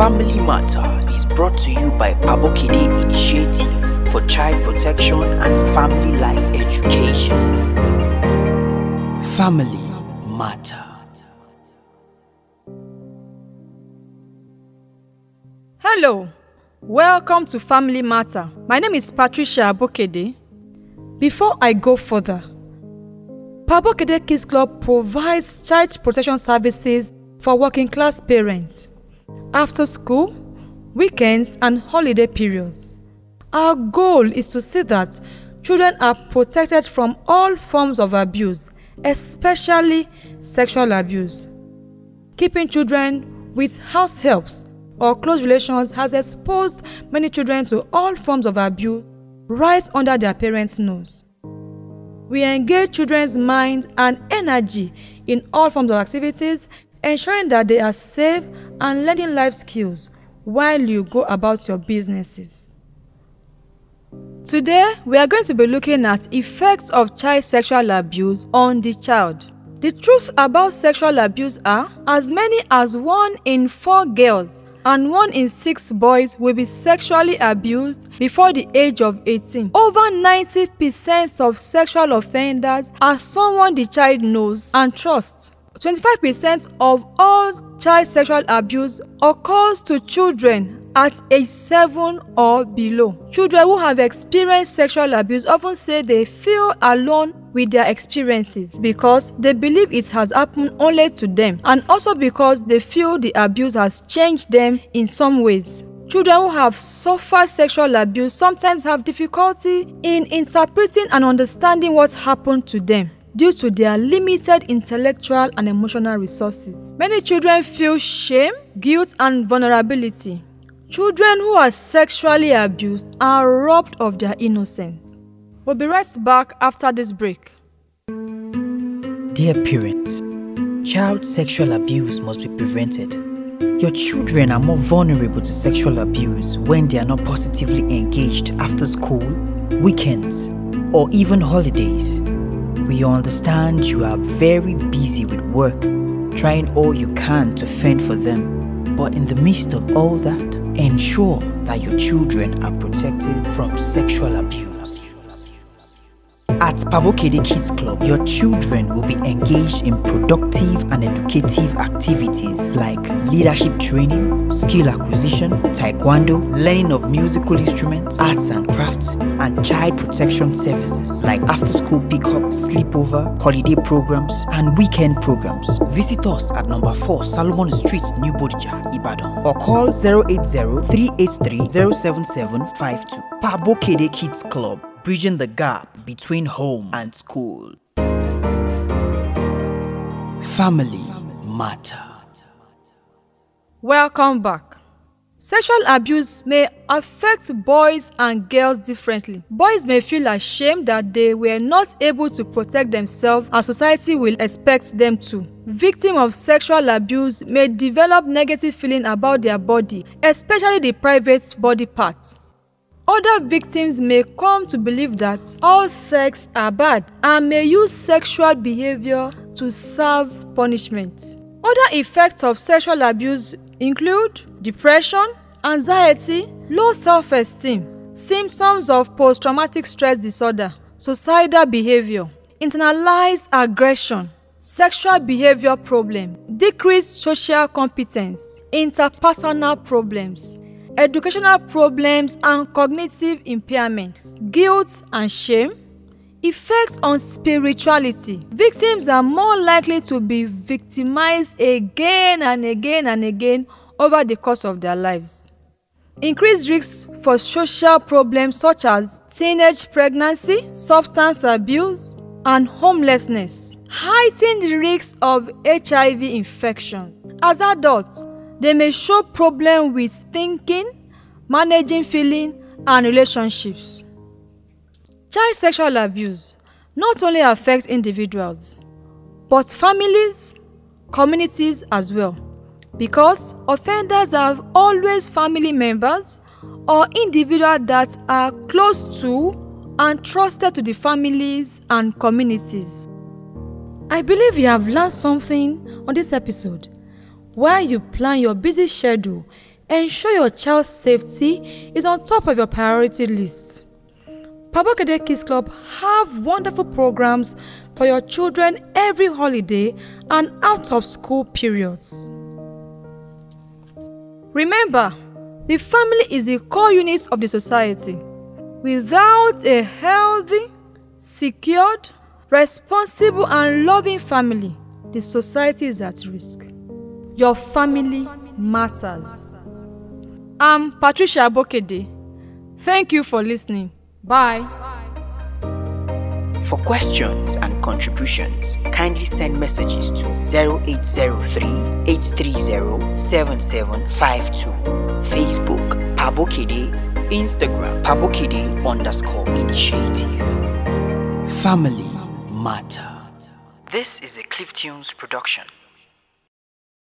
Family Matter is brought to you by Pabokede Initiative for Child Protection and Family Life Education. Family Matter. Hello, welcome to Family Matter. My name is Patricia Abokede. Before I go further, Pabokede Kids Club provides child protection services for working class parents after school, weekends, and holiday periods. Our goal is to see that children are protected from all forms of abuse, especially sexual abuse. Keeping children with house helps or close relations has exposed many children to all forms of abuse right under their parents' nose. We engage children's mind and energy in all forms of activities, ensuring that they are safe and learning life skills while you go about your businesses. Today, we are going to be looking at effects of child sexual abuse on the child. The truth about sexual abuse are as many as one in four girls and one in six boys will be sexually abused before the age of 18. Over 90% of sexual offenders are someone the child knows and trusts. 25% of all child sexual abuse occurs to children at age 7 or below. Children who have experienced sexual abuse often say they feel alone with their experiences because they believe it has happened only to them and also because they feel the abuse has changed them in some ways. Children who have suffered sexual abuse sometimes have difficulty in interpreting and understanding what happened to them due to their limited intellectual and emotional resources. Many children feel shame, guilt, and vulnerability. Children who are sexually abused are robbed of their innocence. We'll be right back after this break. Dear parents, child sexual abuse must be prevented. Your children are more vulnerable to sexual abuse when they are not positively engaged after school, weekends, or even holidays. We understand you are very busy with work, trying all you can to fend for them. But in the midst of all that, ensure that your children are protected from sexual abuse. At Pabokede Kids Club, your children will be engaged in productive and educative activities like leadership training, skill acquisition, taekwondo, learning of musical instruments, arts and crafts, and child protection services like after school pickup, sleepover, holiday programs, and weekend programs. Visit us at number 4 Salomon Street, New Bodija, Ibadan, or call 080 383 07752. Pabokede Kids Club bridging the gap between home and school. Family Matter. Welcome back. Sexual abuse may affect boys and girls differently. Boys may feel ashamed that they were not able to protect themselves as society will expect them to. Victims of sexual abuse may develop negative feeling about their body, especially the private body parts. Other victims may come to believe that all sex are bad and may use sexual behavior to serve punishment. Other effects of sexual abuse include depression, anxiety, low self esteem, symptoms of post traumatic stress disorder, suicidal behavior, internalized aggression, sexual behavior problem, decreased social competence, interpersonal problems, educational problems and cognitive impairments, guilt and shame, effects on spirituality. Victims are more likely to be victimized again and again and again over the course of their lives. Increased risks for social problems such as teenage pregnancy, substance abuse, and homelessness. Heighten the risk of HIV infection. As adults, they may show problem with thinking, managing feeling, and relationships. Child sexual abuse not only affects individuals, but families, communities as well, because offenders are always family members or individuals that are close to and trusted to the families and communities. I believe you have learned something on this episode. While you plan your busy schedule, ensure your child's safety is on top of your priority list. Pabokede Kids Club have wonderful programs for your children every holiday and out of school periods. Remember, the family is the core unit of the society. Without a healthy, secured, responsible, and loving family, the society is at risk. Your family matters. I'm Patricia Abokede. Thank you for listening. Bye. For questions and contributions, kindly send messages to 0803 830 7752. Facebook Pabokede, Instagram Pabokede underscore initiative. Family Matter. This is a Cliff Tunes production.